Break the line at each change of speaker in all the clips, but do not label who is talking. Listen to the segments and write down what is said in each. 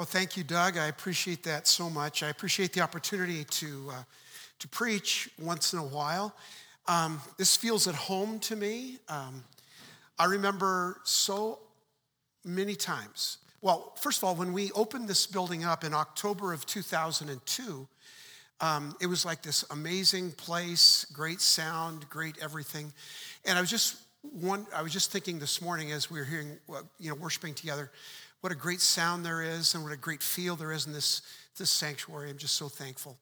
Well, thank you, Doug. I appreciate that so much. I appreciate the opportunity to, uh, to preach once in a while. Um, this feels at home to me. Um, I remember so many times. Well, first of all, when we opened this building up in October of 2002, um, it was like this amazing place, great sound, great everything. And I was just one, I was just thinking this morning as we were hearing, you know, worshiping together, what a great sound there is and what a great feel there is in this, this sanctuary. I'm just so thankful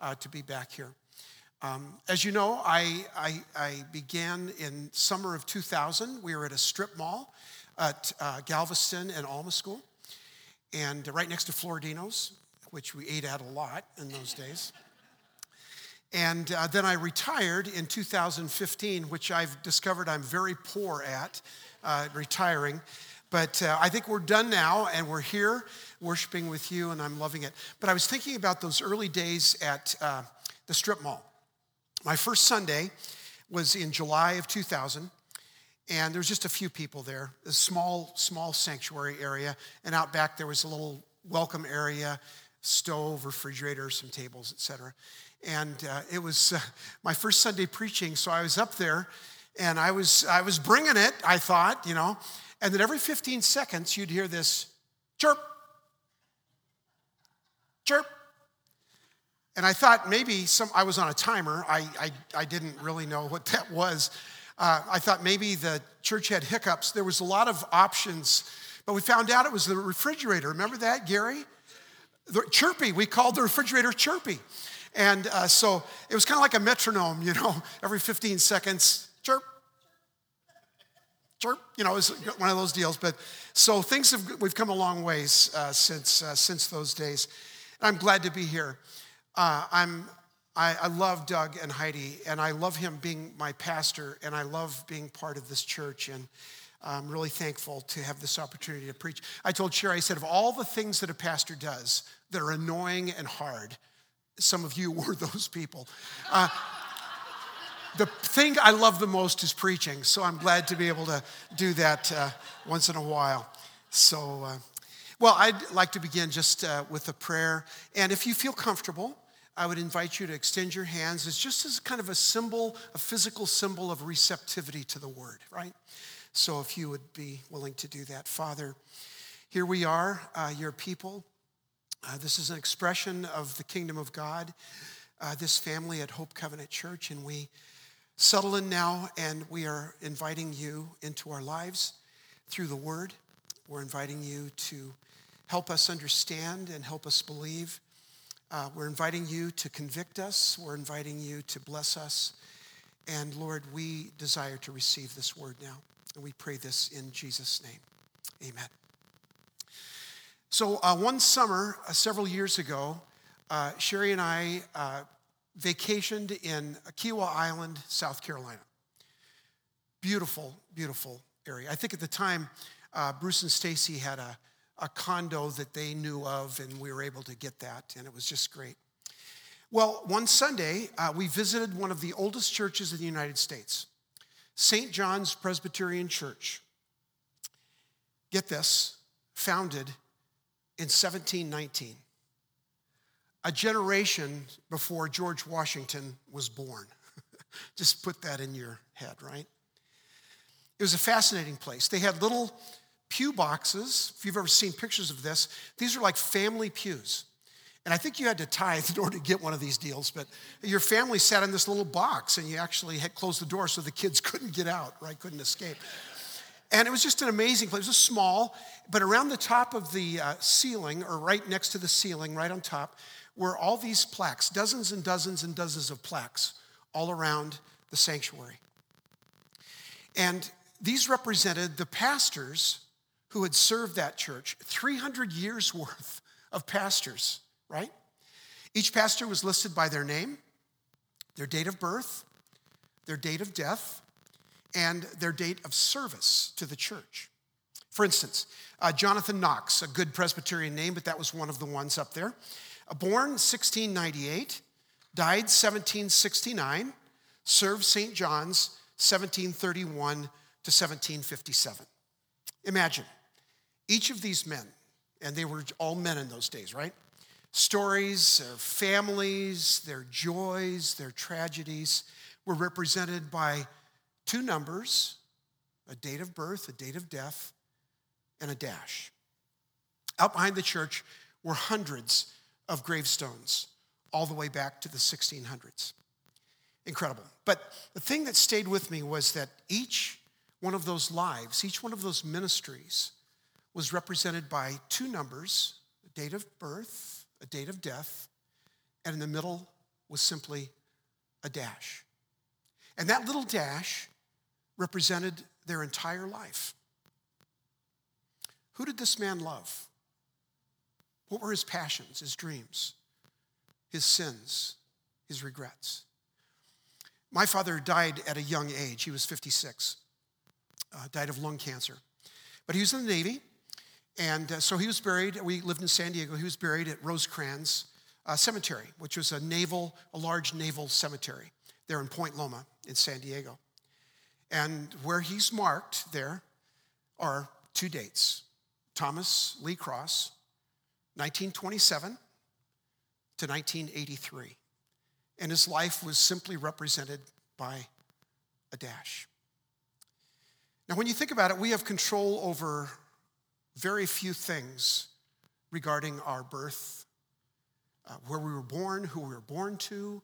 uh, to be back here. Um, as you know, I, I, I, began in summer of 2000. We were at a strip mall at uh, Galveston and Alma School, and right next to Floridino's, which we ate at a lot in those days. And uh, then I retired in 2015, which I've discovered I'm very poor at uh, retiring. But uh, I think we're done now, and we're here worshiping with you, and I'm loving it. But I was thinking about those early days at uh, the strip mall. My first Sunday was in July of 2000, and there was just a few people there, a small, small sanctuary area, and out back there was a little welcome area, stove, refrigerator, some tables, etc. And uh, it was uh, my first Sunday preaching, so I was up there, and I was I was bringing it. I thought, you know, and then every 15 seconds you'd hear this chirp, chirp, and I thought maybe some, I was on a timer. I, I, I didn't really know what that was. Uh, I thought maybe the church had hiccups. There was a lot of options, but we found out it was the refrigerator. Remember that, Gary? The, chirpy. We called the refrigerator chirpy. And uh, so it was kind of like a metronome, you know, every 15 seconds, chirp, chirp. You know, was one of those deals. But so things have, we've come a long ways uh, since, uh, since those days. I'm glad to be here. Uh, I'm, I, I love Doug and Heidi, and I love him being my pastor, and I love being part of this church. And I'm really thankful to have this opportunity to preach. I told Sherry, I said, of all the things that a pastor does that are annoying and hard, some of you were those people. The thing I love the most is preaching, so I'm glad to be able to do that uh, once in a while. So, uh, well, I'd like to begin just uh, with a prayer. And if you feel comfortable, I would invite you to extend your hands It's just as kind of a symbol, a physical symbol of receptivity to the word, right? So if you would be willing to do that. Father, here we are, uh, your people. Uh, this is an expression of the kingdom of God, uh, this family at Hope Covenant Church, and we settle in now and we are inviting you into our lives through the word. We're inviting you to help us understand and help us believe. Uh, we're inviting you to convict us. We're inviting you to bless us. And Lord, we desire to receive this word now. And we pray this in Jesus' name. Amen. So, uh, one summer, uh, several years ago, uh, Sherry and I uh, vacationed in Kiawah Island, South Carolina. Beautiful, beautiful area. I think at the time, uh, Bruce and Stacy had a a condo that they knew of, and we were able to get that, and it was just great. Well, one Sunday, uh, we visited one of the oldest churches in the United States, St. John's Presbyterian Church. Get this, founded in 1719, a generation before George Washington was born. Just put that in your head, right? It was a fascinating place. They had little pew boxes. If you've ever seen pictures of this, these are like family pews. And I think you had to tithe in order to get one of these deals, but your family sat in this little box and you actually had closed the door so the kids couldn't get out, right? Couldn't escape. And it was just an amazing place. It was small, but around the top of the uh, ceiling, or right next to the ceiling, right on top, were all these plaques, dozens and dozens and dozens of plaques all around the sanctuary. And these represented the pastors who had served that church, 300 years worth of pastors, right? Each pastor was listed by their name, their date of birth, their date of death, and their date of service to the church. For instance, uh, Jonathan Knox, a good Presbyterian name, but that was one of the ones up there. Born 1698, died 1769, served St. John's 1731 to 1757. Imagine each of these men and they were all men in those days, right? Stories, their families, their joys, their tragedies were represented by two numbers a date of birth, a date of death, and a dash. Out behind the church were hundreds of gravestones all the way back to the 1600s. Incredible. But the thing that stayed with me was that each one of those lives, each one of those ministries, was represented by two numbers a date of birth, a date of death, and in the middle was simply a dash. And that little dash represented their entire life. Who did this man love? What were his passions, his dreams, his sins, his regrets? My father died at a young age. He was 56, uh, died of lung cancer. But he was in the Navy, and uh, so he was buried. We lived in San Diego. He was buried at Rosecrans uh, Cemetery, which was a naval, a large naval cemetery there in Point Loma in San Diego. And where he's marked there are two dates Thomas Lee Cross, 1927 to 1983. And his life was simply represented by a dash. Now, when you think about it, we have control over very few things regarding our birth, uh, where we were born, who we were born to,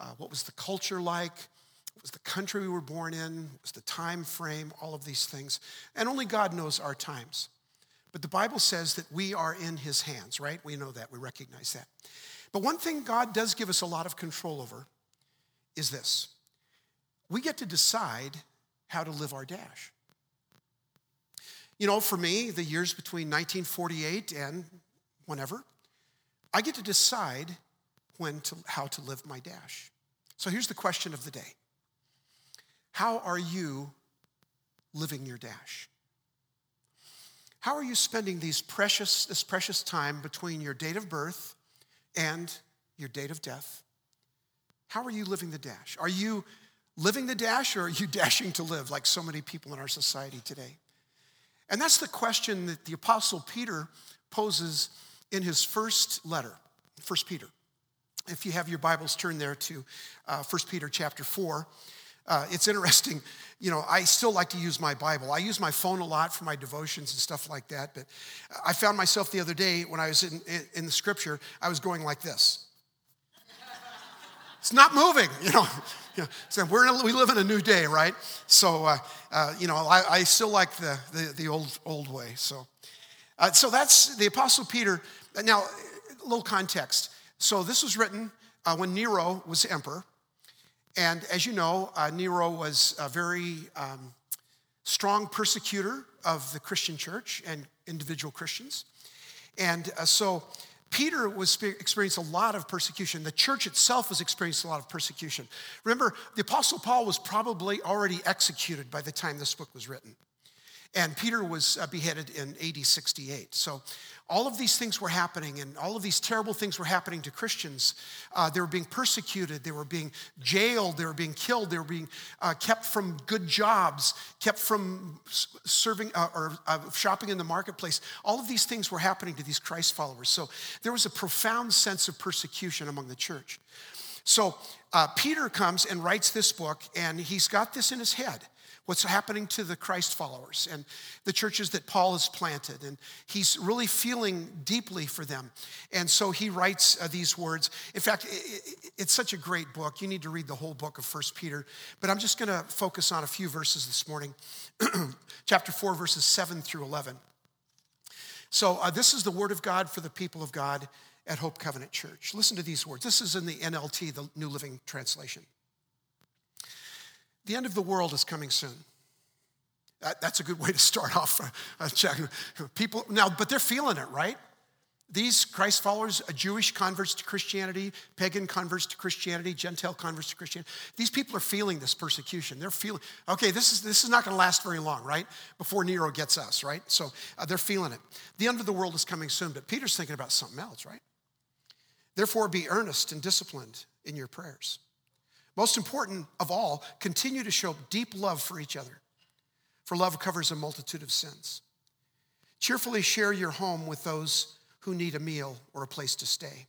uh, what was the culture like, what was the country we were born in, what was the time frame, all of these things. And only God knows our times. But the Bible says that we are in his hands, right? We know that, we recognize that. But one thing God does give us a lot of control over is this we get to decide how to live our dash. You know, for me, the years between 1948 and whenever, I get to decide when to, how to live my dash. So here's the question of the day How are you living your dash? How are you spending these precious, this precious time between your date of birth and your date of death? How are you living the dash? Are you living the dash or are you dashing to live like so many people in our society today? And that's the question that the Apostle Peter poses in his first letter, 1 Peter. If you have your Bibles, turn there to uh, 1 Peter chapter 4. Uh, it's interesting, you know, I still like to use my Bible. I use my phone a lot for my devotions and stuff like that, but I found myself the other day when I was in, in, the scripture, I was going like this. It's not moving, you know. You so we're a, we live in a new day, right? So, uh, uh, you know, I, I, still like the, the, the old, old way. So, uh, so that's the Apostle Peter. Now, a little context. So, this was written uh, when Nero was emperor. And as you know, uh, Nero was a very um, strong persecutor of the Christian church and individual Christians. And uh, so, Peter was experienced a lot of persecution. The church itself was experiencing a lot of persecution. Remember, the Apostle Paul was probably already executed by the time this book was written. And Peter was uh, beheaded in AD 68. So all of these things were happening, and all of these terrible things were happening to Christians. Uh, they were being persecuted, they were being jailed, they were being killed, they were being uh, kept from good jobs, kept from serving uh, or uh, shopping in the marketplace. All of these things were happening to these Christ followers. So there was a profound sense of persecution among the church. So uh, Peter comes and writes this book, and he's got this in his head what's happening to the Christ followers and the churches that Paul has planted. And he's really feeling deeply for them. And so he writes uh, these words. In fact, it, it's such a great book. You need to read the whole book of First Peter. But I'm just going to focus on a few verses this morning. Chapter 4, verses 7 through 11. So uh, this is the word of God for the people of God at Hope Covenant Church. Listen to these words. This is in the NLT, the New Living Translation. The end of the world is coming soon. That, that's a good way to start off check. People now, but they're feeling it, right? These Christ followers, Jewish converts to Christianity, pagan converts to Christianity, Gentile converts to Christianity, these people are feeling this persecution. They're feeling, okay, this is, this is not going to last very long, right? Before Nero gets us, right? So uh, they're feeling it. The end of the world is coming soon, but Peter's thinking about something else, right? Therefore, be earnest and disciplined in your prayers. Most important of all, continue to show deep love for each other, for love covers a multitude of sins. Cheerfully share your home with those who need a meal or a place to stay.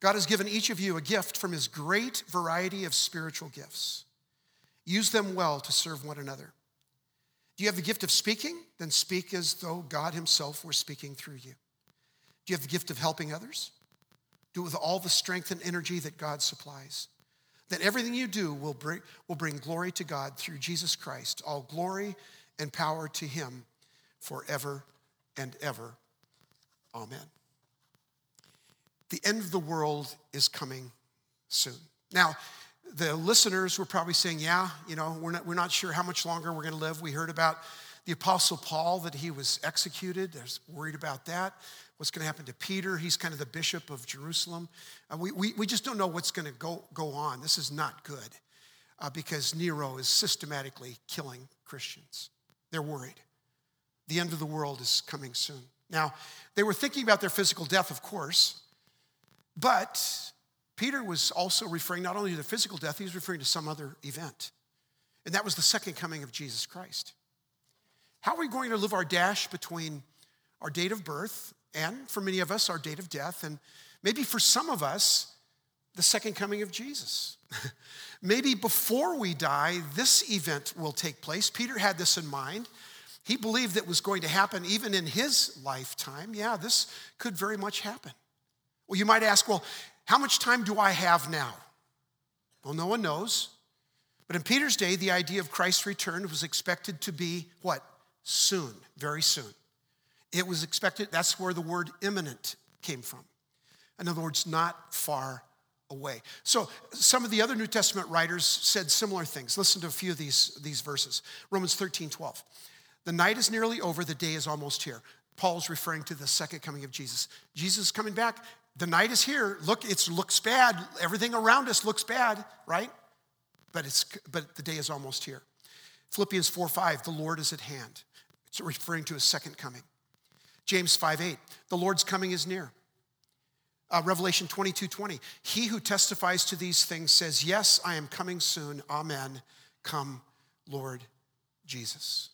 God has given each of you a gift from his great variety of spiritual gifts. Use them well to serve one another. Do you have the gift of speaking? Then speak as though God himself were speaking through you. Do you have the gift of helping others? Do it with all the strength and energy that God supplies. That everything you do will bring, will bring glory to God through Jesus Christ, all glory and power to him forever and ever. Amen. The end of the world is coming soon. Now, the listeners were probably saying, Yeah, you know, we're not, we're not sure how much longer we're going to live. We heard about the Apostle Paul that he was executed. There's worried about that. What's going to happen to Peter? He's kind of the bishop of Jerusalem. Uh, we, we, we just don't know what's going to go, go on. This is not good uh, because Nero is systematically killing Christians. They're worried. The end of the world is coming soon. Now, they were thinking about their physical death, of course, but Peter was also referring not only to the physical death, he was referring to some other event. And that was the second coming of Jesus Christ. How are we going to live our dash between our date of birth and, for many of us, our date of death, and maybe for some of us, the second coming of Jesus? maybe before we die, this event will take place. Peter had this in mind. He believed that was going to happen even in his lifetime. Yeah, this could very much happen. Well, you might ask, well, how much time do I have now? Well, no one knows. But in Peter's day, the idea of Christ's return was expected to be what? soon, very soon. It was expected, that's where the word imminent came from. In other words, not far away. So some of the other New Testament writers said similar things. Listen to a few of these, these verses. Romans 13, 12. The night is nearly over, the day is almost here. Paul's referring to the second coming of Jesus. Jesus is coming back. The night is here. Look, it looks bad. Everything around us looks bad, right? But it's but the day is almost here. Philippians 4 5, the Lord is at hand. It's referring to his second coming. James 5 8, the Lord's coming is near. Uh, Revelation 22 20, he who testifies to these things says, Yes, I am coming soon. Amen. Come, Lord Jesus.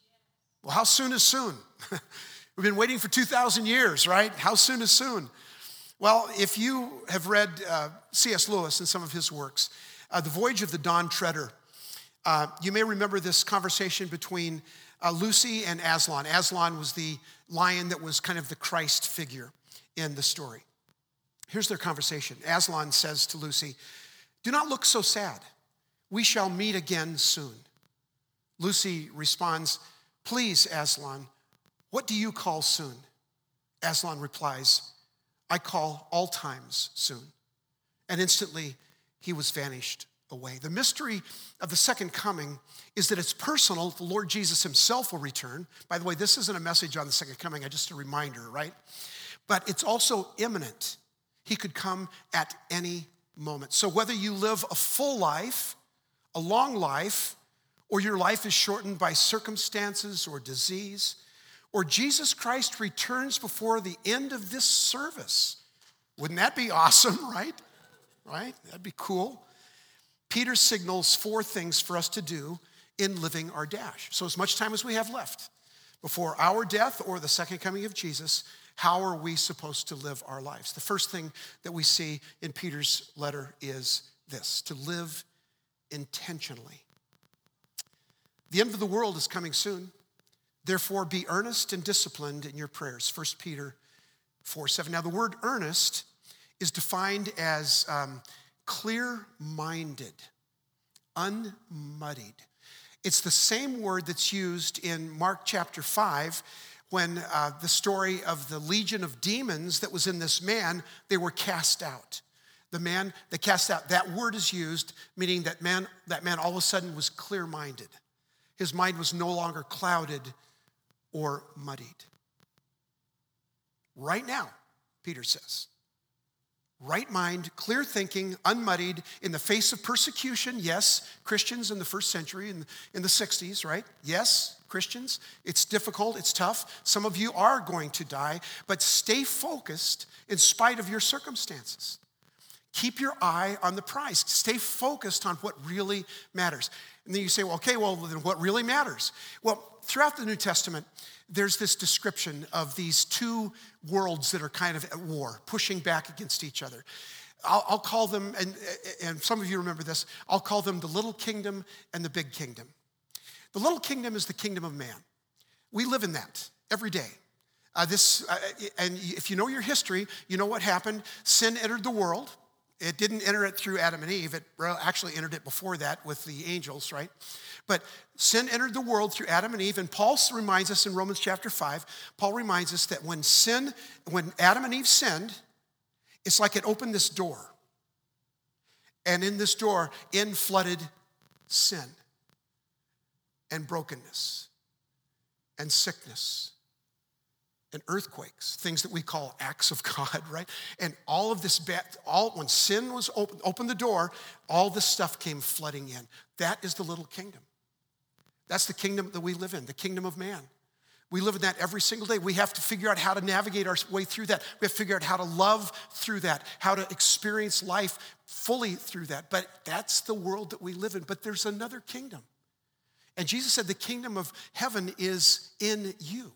Well, how soon is soon? We've been waiting for 2,000 years, right? How soon is soon? Well, if you have read uh, C.S. Lewis and some of his works, uh, The Voyage of the Dawn Treader, uh, you may remember this conversation between uh, Lucy and Aslan. Aslan was the lion that was kind of the Christ figure in the story. Here's their conversation. Aslan says to Lucy, Do not look so sad. We shall meet again soon. Lucy responds, Please, Aslan, what do you call soon? Aslan replies, I call all times soon. And instantly he was vanished away. The mystery of the second coming is that it's personal. The Lord Jesus himself will return. By the way, this isn't a message on the second coming, I just a reminder, right? But it's also imminent. He could come at any moment. So whether you live a full life, a long life, or your life is shortened by circumstances or disease, or Jesus Christ returns before the end of this service, wouldn't that be awesome, right? Right? That'd be cool. Peter signals four things for us to do in living our dash. So, as much time as we have left before our death or the second coming of Jesus, how are we supposed to live our lives? The first thing that we see in Peter's letter is this to live intentionally. The end of the world is coming soon. Therefore, be earnest and disciplined in your prayers. 1 Peter 4 7. Now, the word earnest is defined as um, clear minded, unmuddied. It's the same word that's used in Mark chapter 5 when uh, the story of the legion of demons that was in this man, they were cast out. The man that cast out, that word is used, meaning that man, that man all of a sudden was clear minded. His mind was no longer clouded or muddied. Right now, Peter says, right mind, clear thinking, unmuddied, in the face of persecution. Yes, Christians in the first century, in, in the 60s, right? Yes, Christians. It's difficult, it's tough. Some of you are going to die, but stay focused in spite of your circumstances. Keep your eye on the prize. Stay focused on what really matters. And then you say, well, okay, well, then what really matters? Well, throughout the New Testament, there's this description of these two worlds that are kind of at war, pushing back against each other. I'll, I'll, call them, and, and some of you remember this, I'll call them the little kingdom and the big kingdom. The little kingdom is the kingdom of man. We live in that every day. Uh, this, uh, and if you know your history, you know what happened. Sin entered the world. It didn't enter it through Adam and Eve. It actually entered it before that with the angels, right? But sin entered the world through Adam and Eve. And Paul reminds us in Romans chapter 5, Paul reminds us that when sin, when Adam and Eve sinned, it's like it opened this door. And in this door, in flooded sin and brokenness and sickness and earthquakes, things that we call acts of God, right? And all of this, bad, all when sin was open, opened the door, all this stuff came flooding in. That is the little kingdom. That's the kingdom that we live in, the kingdom of man. We live in that every single day. We have to figure out how to navigate our way through that. We have to figure out how to love through that, how to experience life fully through that. But that's the world that we live in. But there's another kingdom. And Jesus said, The kingdom of heaven is in you.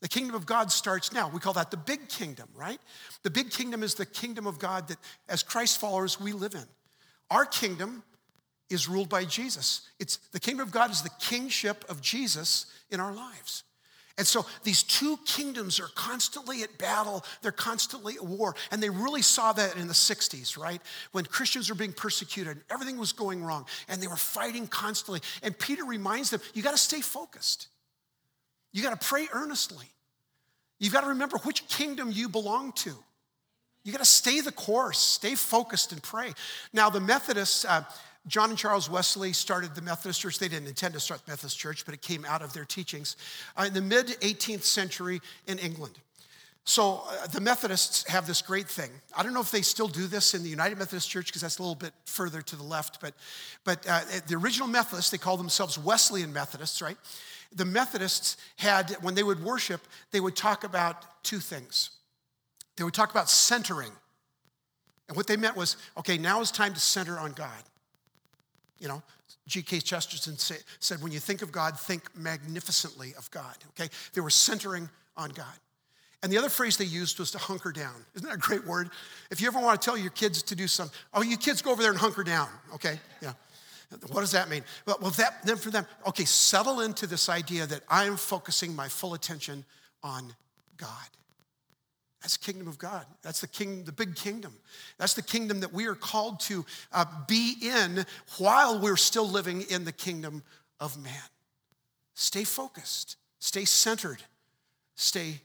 The kingdom of God starts now. We call that the big kingdom, right? The big kingdom is the kingdom of God that, as Christ followers, we live in. Our kingdom is ruled by Jesus. It's the kingdom of God is the kingship of Jesus in our lives. And so these two kingdoms are constantly at battle, they're constantly at war. And they really saw that in the 60s, right? When Christians were being persecuted, and everything was going wrong, and they were fighting constantly. And Peter reminds them, you got to stay focused. You got to pray earnestly. You've got to remember which kingdom you belong to. You got to stay the course, stay focused, and pray. Now, the Methodists, uh, John and Charles Wesley started the Methodist Church. They didn't intend to start the Methodist Church, but it came out of their teachings uh, in the mid 18th century in England. So uh, the Methodists have this great thing. I don't know if they still do this in the United Methodist Church because that's a little bit further to the left, but, but uh, the original Methodists, they call themselves Wesleyan Methodists, right? The Methodists had, when they would worship, they would talk about two things. They would talk about centering. And what they meant was, okay, now is time to center on God. You know, G.K. Chesterton say, said, when you think of God, think magnificently of God, okay? They were centering on God. And the other phrase they used was to hunker down. Isn't that a great word? If you ever want to tell your kids to do something, oh, you kids go over there and hunker down, okay? Yeah. What does that mean? Well, that, then for them, okay, settle into this idea that I am focusing my full attention on God. That's the kingdom of God. That's the king, the big kingdom. That's the kingdom that we are called to uh, be in while we're still living in the kingdom of man. Stay focused, stay centered, stay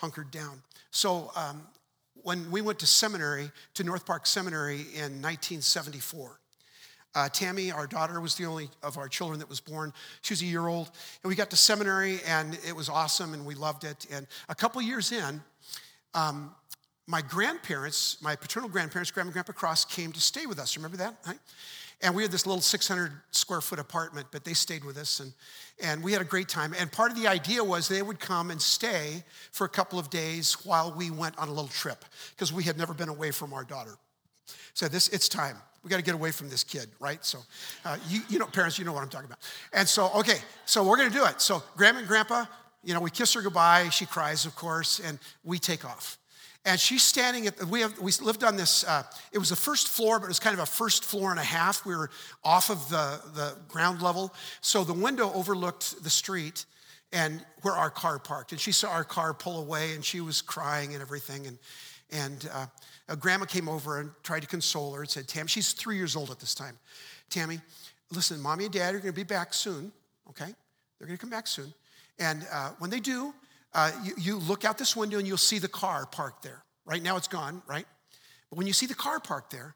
hunkered down. So, um, when we went to seminary, to North Park Seminary in 1974, uh, Tammy, our daughter, was the only of our children that was born. She was a year old. And we got to seminary, and it was awesome, and we loved it. And a couple years in, um, my grandparents, my paternal grandparents, Grandma and Grandpa Cross, came to stay with us. Remember that? Right? And we had this little 600 square foot apartment, but they stayed with us and, and we had a great time. And part of the idea was they would come and stay for a couple of days while we went on a little trip because we had never been away from our daughter. So this, it's time. We got to get away from this kid, right? So, uh, you, you know, parents, you know what I'm talking about. And so, okay, so we're going to do it. So, grandma and grandpa, you know, we kiss her goodbye. She cries, of course, and we take off. And she's standing at, we, have, we lived on this, uh, it was the first floor, but it was kind of a first floor and a half. We were off of the, the ground level. So the window overlooked the street and where our car parked. And she saw our car pull away and she was crying and everything. And, and uh, grandma came over and tried to console her and said, Tammy, she's three years old at this time. Tammy, listen, mommy and dad are going to be back soon, okay? They're going to come back soon. And uh, when they do, uh, you, you look out this window and you'll see the car parked there. Right now it's gone, right? But when you see the car parked there,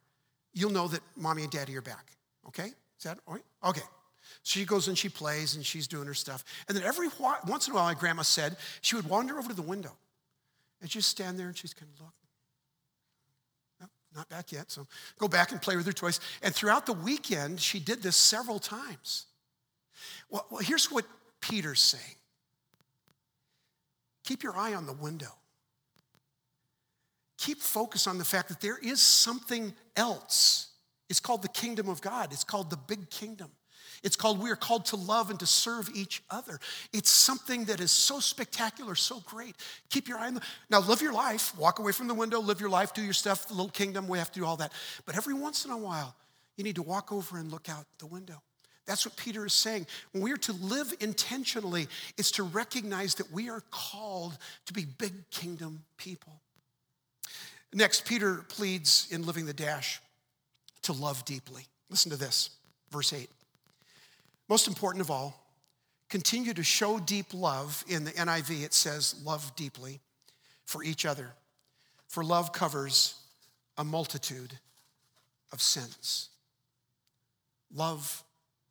you'll know that mommy and daddy are back. Okay? Is that all right? Okay. She goes and she plays and she's doing her stuff. And then every once in a while, my grandma said, she would wander over to the window and she'd stand there and she's kind of look. No, not back yet. So go back and play with her toys. And throughout the weekend, she did this several times. Well, well here's what Peter's saying Keep your eye on the window. keep focus on the fact that there is something else. It's called the kingdom of God, it's called the big kingdom. It's called we are called to love and to serve each other. It's something that is so spectacular, so great. Keep your eye on the now. Live your life. Walk away from the window. Live your life. Do your stuff. The little kingdom. We have to do all that. But every once in a while, you need to walk over and look out the window. That's what Peter is saying. When we are to live intentionally, it's to recognize that we are called to be big kingdom people. Next, Peter pleads in Living the Dash to love deeply. Listen to this, verse 8. Most important of all, continue to show deep love. In the NIV, it says, love deeply for each other, for love covers a multitude of sins. Love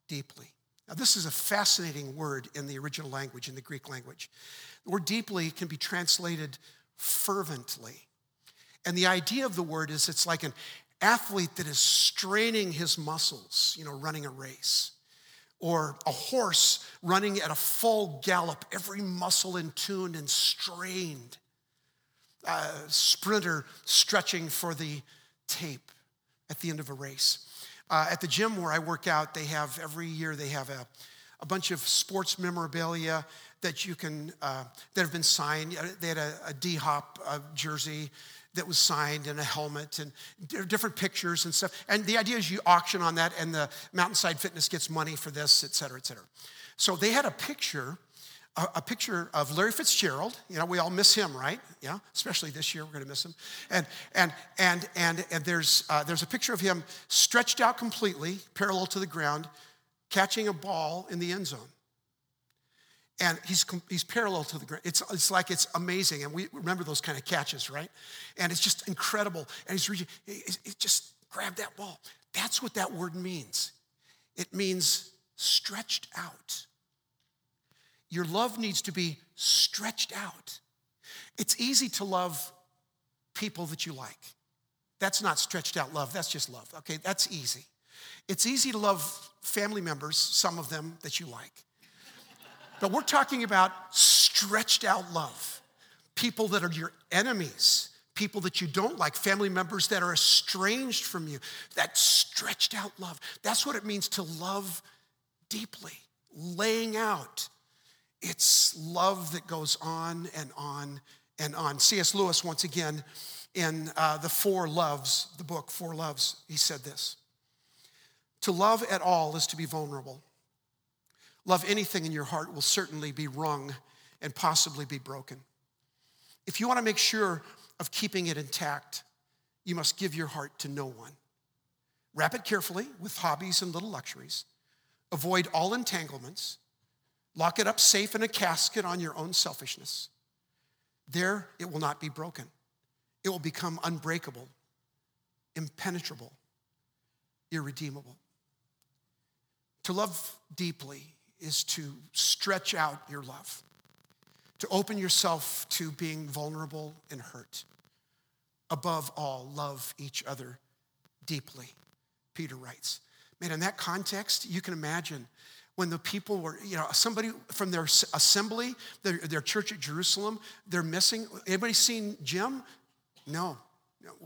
deeply. Now, this is a fascinating word in the original language, in the Greek language. The word deeply can be translated fervently. And the idea of the word is it's like an athlete that is straining his muscles, you know, running a race or a horse running at a full gallop, every muscle in tune and strained, a sprinter stretching for the tape at the end of a race. Uh, at the gym where I work out, they have every year they have a, a bunch of sports memorabilia that you can uh, that have been signed. They had a, a D Hop uh, jersey that was signed and a helmet and different pictures and stuff. And the idea is you auction on that and the Mountainside Fitness gets money for this, et cetera, et cetera. So they had a picture, a, a picture of Larry Fitzgerald. You know, we all miss him, right? Yeah, especially this year, we're gonna miss him. And and and and and there's uh, there's a picture of him stretched out completely, parallel to the ground, catching a ball in the end zone and he's, he's parallel to the ground. It's, it's like it's amazing. And we remember those kind of catches, right? And it's just incredible. And he's reaching, he just grabbed that ball. That's what that word means. It means stretched out. Your love needs to be stretched out. It's easy to love people that you like. That's not stretched out love, that's just love. Okay, that's easy. It's easy to love family members, some of them that you like. But we're talking about stretched out love. People that are your enemies, people that you don't like, family members that are estranged from you. That stretched out love. That's what it means to love deeply, laying out. It's love that goes on and on and on. C.S. Lewis, once again, in uh, The Four Loves, the book Four Loves, he said this To love at all is to be vulnerable. Love anything in your heart will certainly be wrung and possibly be broken. If you want to make sure of keeping it intact, you must give your heart to no one. Wrap it carefully with hobbies and little luxuries. Avoid all entanglements. Lock it up safe in a casket on your own selfishness. There, it will not be broken. It will become unbreakable, impenetrable, irredeemable. To love deeply is to stretch out your love, to open yourself to being vulnerable and hurt. Above all, love each other deeply, Peter writes. Man, in that context, you can imagine when the people were, you know, somebody from their assembly, their, their church at Jerusalem, they're missing. Anybody seen Jim? No.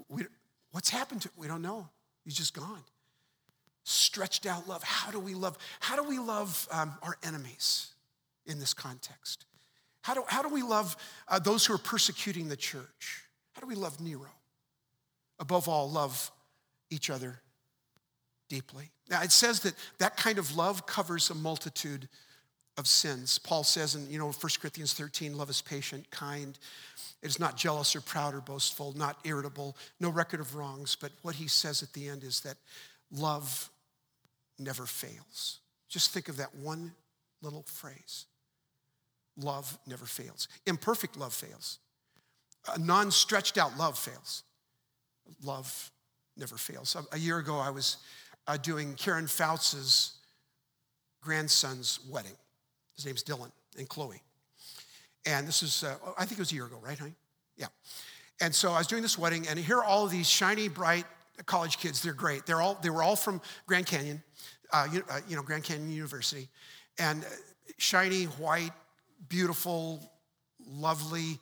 We, what's happened to him? We don't know. He's just gone stretched out love. How do we love? How do we love um, our enemies in this context? How do, how do we love uh, those who are persecuting the church? How do we love Nero? Above all, love each other deeply. Now, it says that that kind of love covers a multitude of sins. Paul says in, you know, 1 Corinthians 13, love is patient, kind. It is not jealous or proud or boastful, not irritable, no record of wrongs. But what he says at the end is that love never fails. Just think of that one little phrase love never fails. Imperfect love fails. A non stretched out love fails. Love never fails. A year ago, I was uh, doing Karen Fouts's grandson's wedding. His name's Dylan and Chloe. And this is, uh, I think it was a year ago, right, honey? Yeah. And so I was doing this wedding, and here are all these shiny, bright college kids. They're great. They're all, they were all from Grand Canyon uh, you, uh, you know, Grand Canyon University, and shiny, white, beautiful, lovely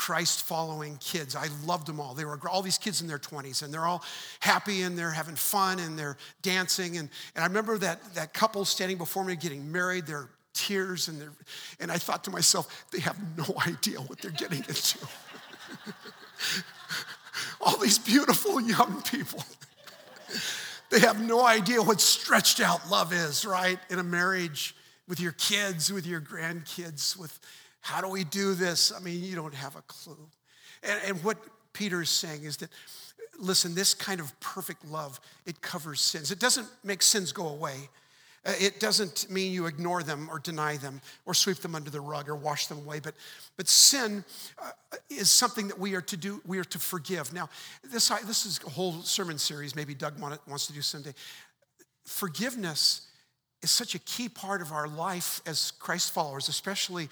Christ following kids. I loved them all. They were all these kids in their 20s, and they're all happy and they're having fun and they're dancing. And, and I remember that, that couple standing before me getting married. They're tears, and, they're, and I thought to myself, they have no idea what they're getting into. all these beautiful young people. they have no idea what stretched out love is, right? In a marriage with your kids, with your grandkids, with how do we do this? I mean, you don't have a clue. And, and what Peter is saying is that, listen, this kind of perfect love, it covers sins. It doesn't make sins go away. Uh, it doesn't mean you ignore them or deny them or sweep them under the rug or wash them away, but, but sin uh, is something that we are to do, we are to forgive. Now, this, this is a whole sermon series, maybe Doug wants to do someday. Forgiveness is such a key part of our life as Christ followers, especially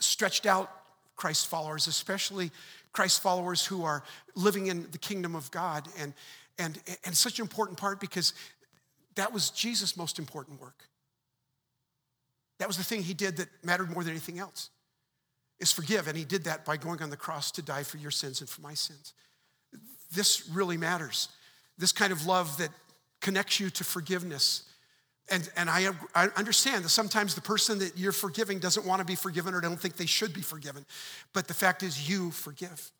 stretched out Christ followers, especially Christ followers who are living in the kingdom of God. And, and, and such an important part because that was Jesus' most important work. That was the thing he did that mattered more than anything else, is forgive. And he did that by going on the cross to die for your sins and for my sins. This really matters. This kind of love that connects you to forgiveness and, and I, I understand that sometimes the person that you're forgiving doesn't want to be forgiven or don't think they should be forgiven. But the fact is, you forgive.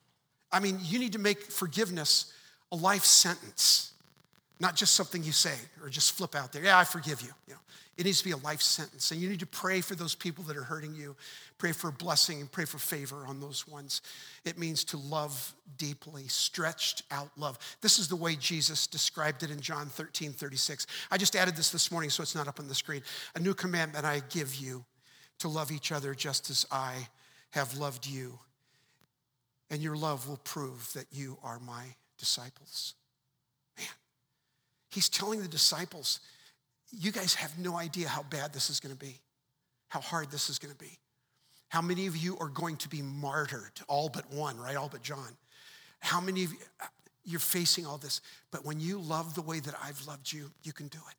I mean, you need to make forgiveness a life sentence, not just something you say or just flip out there. Yeah, I forgive you. you know, it needs to be a life sentence. And you need to pray for those people that are hurting you, pray for blessing and pray for favor on those ones. It means to love deeply, stretched out love. This is the way Jesus described it in John 13, 36. I just added this this morning so it's not up on the screen. A new commandment I give you to love each other just as I have loved you. And your love will prove that you are my disciples. He's telling the disciples, you guys have no idea how bad this is going to be, how hard this is going to be. How many of you are going to be martyred? All but one, right? All but John. How many of you, you're facing all this, but when you love the way that I've loved you, you can do it.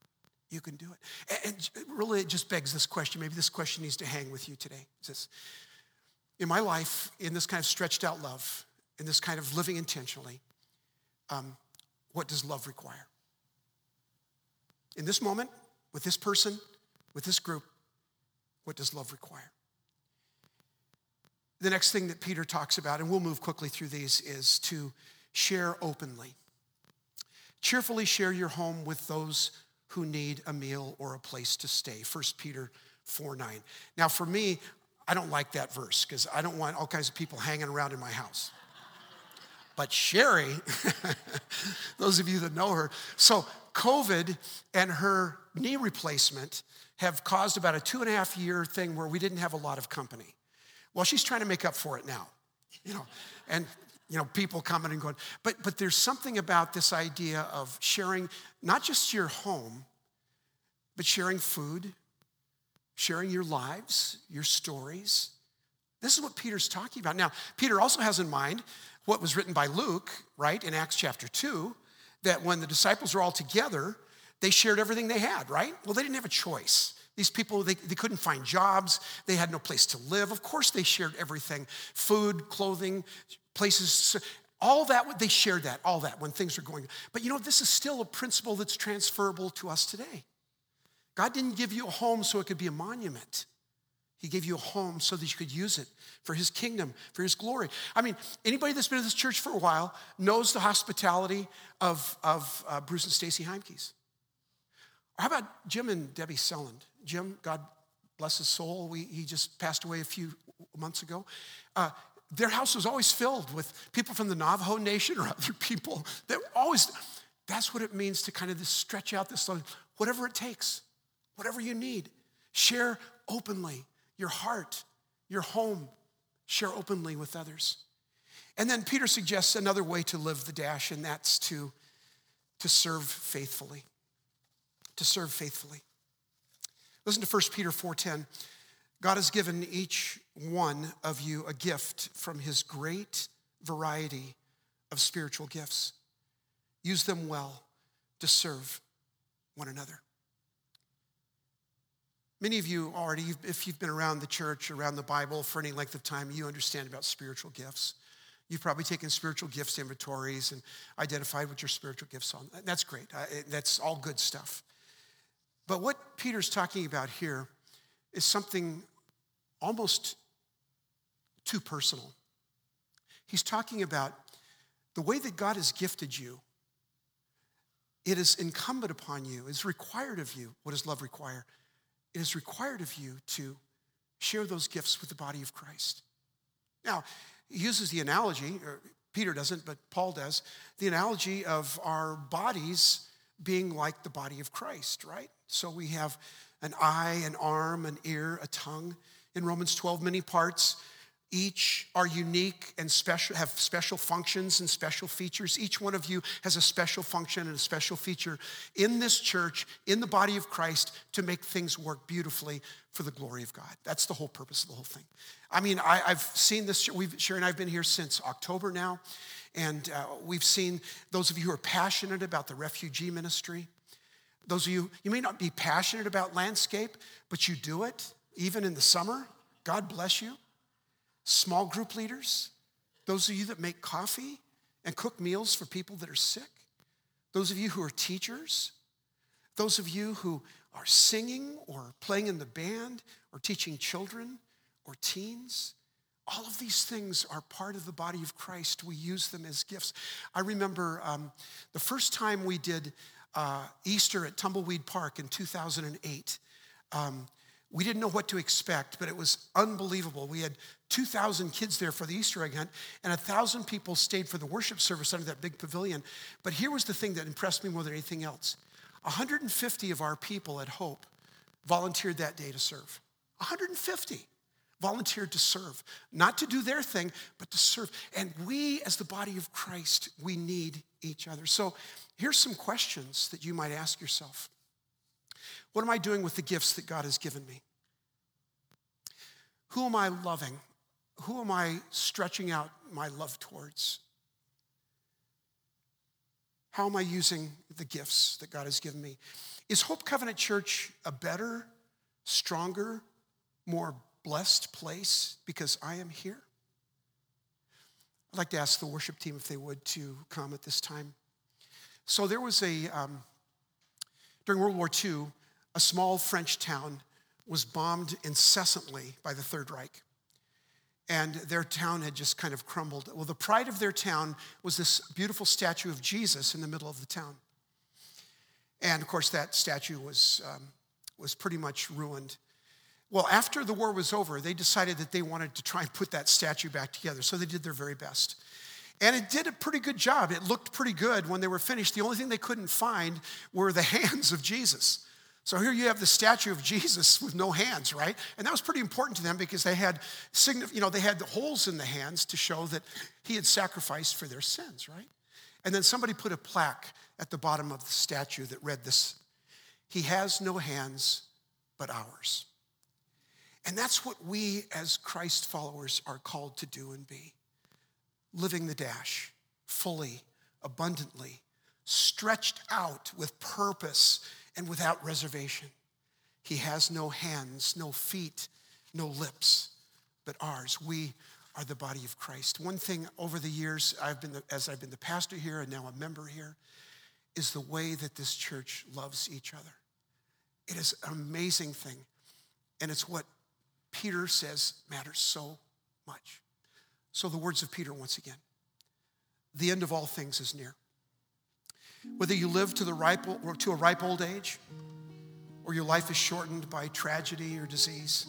You can do it. And really, it just begs this question. Maybe this question needs to hang with you today. It's this, in my life, in this kind of stretched out love, in this kind of living intentionally, um, what does love require? In this moment, with this person, with this group, what does love require? The next thing that Peter talks about, and we'll move quickly through these, is to share openly. Cheerfully share your home with those who need a meal or a place to stay. 1 Peter 4 9. Now, for me, I don't like that verse because I don't want all kinds of people hanging around in my house. But Sherry, those of you that know her, so COVID and her knee replacement have caused about a two and a half year thing where we didn't have a lot of company. Well, she's trying to make up for it now, you know, and you know, people coming and going. But but there's something about this idea of sharing not just your home, but sharing food, sharing your lives, your stories. This is what Peter's talking about. Now, Peter also has in mind what was written by Luke, right, in Acts chapter 2, that when the disciples were all together, they shared everything they had, right? Well, they didn't have a choice. These people, they, they couldn't find jobs. They had no place to live. Of course, they shared everything food, clothing, places, all that, they shared that, all that when things were going. But you know, this is still a principle that's transferable to us today. God didn't give you a home so it could be a monument. He gave you a home so that you could use it for his kingdom, for his glory. I mean, anybody that's been in this church for a while knows the hospitality of, of uh, Bruce and Stacy Heimke's. How about Jim and Debbie Selland? Jim, God bless his soul, we, he just passed away a few months ago. Uh, their house was always filled with people from the Navajo Nation or other people. That always, that's what it means to kind of stretch out this, whatever it takes, whatever you need. Share openly your heart, your home, share openly with others. And then Peter suggests another way to live the dash, and that's to, to serve faithfully. To serve faithfully. Listen to 1 Peter 4:10. God has given each one of you a gift from his great variety of spiritual gifts. Use them well to serve one another. Many of you already, if you've been around the church, around the Bible for any length of time, you understand about spiritual gifts. You've probably taken spiritual gifts inventories and identified what your spiritual gifts are. That's great. That's all good stuff. But what Peter's talking about here is something almost too personal. He's talking about the way that God has gifted you. It is incumbent upon you, is required of you. What does love require? It is required of you to share those gifts with the body of Christ. Now, he uses the analogy, Peter doesn't, but Paul does, the analogy of our bodies being like the body of Christ, right? So we have an eye, an arm, an ear, a tongue. In Romans 12, many parts each are unique and special, have special functions and special features. Each one of you has a special function and a special feature in this church, in the body of Christ, to make things work beautifully for the glory of God. That's the whole purpose of the whole thing. I mean, I, have seen this, we've, Sherry and I have been here since October now, and uh, we've seen those of you who are passionate about the refugee ministry. Those of you, you may not be passionate about landscape, but you do it, even in the summer. God bless you small group leaders, those of you that make coffee and cook meals for people that are sick, those of you who are teachers, those of you who are singing or playing in the band or teaching children or teens. All of these things are part of the body of Christ. We use them as gifts. I remember um, the first time we did uh, Easter at Tumbleweed Park in 2008. Um, we didn't know what to expect, but it was unbelievable. We had 2,000 kids there for the Easter egg hunt, and 1,000 people stayed for the worship service under that big pavilion. But here was the thing that impressed me more than anything else 150 of our people at Hope volunteered that day to serve. 150 volunteered to serve, not to do their thing, but to serve. And we, as the body of Christ, we need each other. So here's some questions that you might ask yourself. What am I doing with the gifts that God has given me? Who am I loving? Who am I stretching out my love towards? How am I using the gifts that God has given me? Is Hope Covenant Church a better, stronger, more blessed place because I am here? I'd like to ask the worship team if they would to come at this time. So there was a, um, during World War II, a small French town was bombed incessantly by the Third Reich. And their town had just kind of crumbled. Well, the pride of their town was this beautiful statue of Jesus in the middle of the town. And of course, that statue was, um, was pretty much ruined. Well, after the war was over, they decided that they wanted to try and put that statue back together. So they did their very best. And it did a pretty good job. It looked pretty good when they were finished. The only thing they couldn't find were the hands of Jesus. So here you have the statue of Jesus with no hands, right? And that was pretty important to them because they had, you know, they had the holes in the hands to show that he had sacrificed for their sins, right? And then somebody put a plaque at the bottom of the statue that read this He has no hands but ours. And that's what we as Christ followers are called to do and be living the dash fully, abundantly, stretched out with purpose and without reservation. He has no hands, no feet, no lips, but ours. We are the body of Christ. One thing over the years, I've been the, as I've been the pastor here and now a member here, is the way that this church loves each other. It is an amazing thing. And it's what Peter says matters so much. So, the words of Peter once again the end of all things is near. Whether you live to, the ripe, or to a ripe old age, or your life is shortened by tragedy or disease,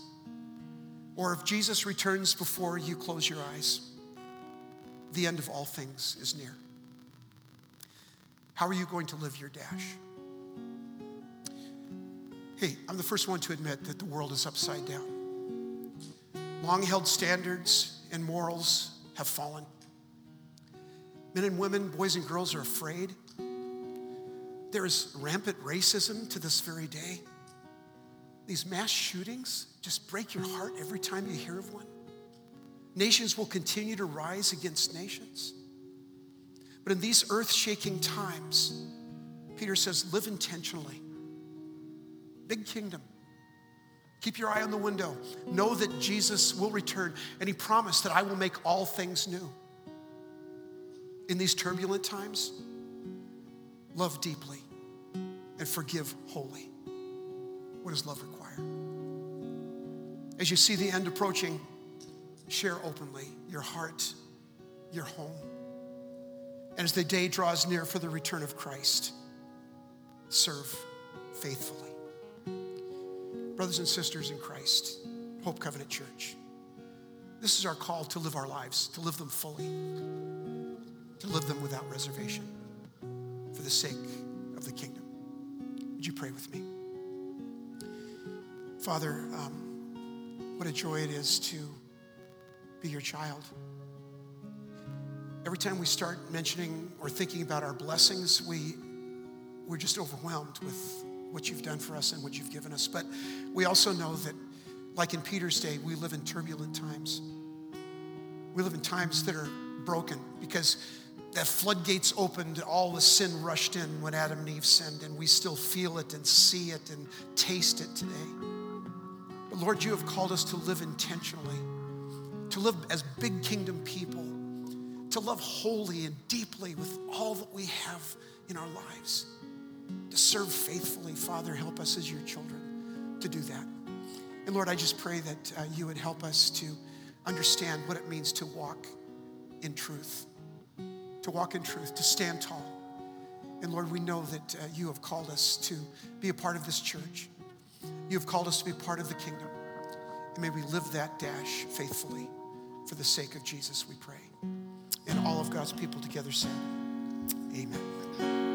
or if Jesus returns before you close your eyes, the end of all things is near. How are you going to live your dash? Hey, I'm the first one to admit that the world is upside down. Long held standards and morals have fallen. Men and women, boys and girls are afraid. There is rampant racism to this very day. These mass shootings just break your heart every time you hear of one. Nations will continue to rise against nations. But in these earth shaking times, Peter says, live intentionally. Big kingdom. Keep your eye on the window. Know that Jesus will return, and He promised that I will make all things new. In these turbulent times, love deeply and forgive wholly. What does love require? As you see the end approaching, share openly your heart, your home. And as the day draws near for the return of Christ, serve faithfully. Brothers and sisters in Christ, Hope Covenant Church, this is our call to live our lives, to live them fully, to live them without reservation for the sake of the kingdom. Would you pray with me? Father, um, what a joy it is to be your child. Every time we start mentioning or thinking about our blessings, we, we're just overwhelmed with what you've done for us and what you've given us. But we also know that, like in Peter's day, we live in turbulent times. We live in times that are broken because that floodgates opened, all the sin rushed in when Adam and Eve sinned, and we still feel it and see it and taste it today. But Lord, you have called us to live intentionally, to live as big kingdom people to love wholly and deeply with all that we have in our lives, to serve faithfully. Father, help us as your children to do that. And Lord, I just pray that uh, you would help us to understand what it means to walk in truth, to walk in truth, to stand tall. And Lord, we know that uh, you have called us to be a part of this church. You have called us to be part of the kingdom. And may we live that dash faithfully for the sake of Jesus, we pray. And all of God's people together said, Amen.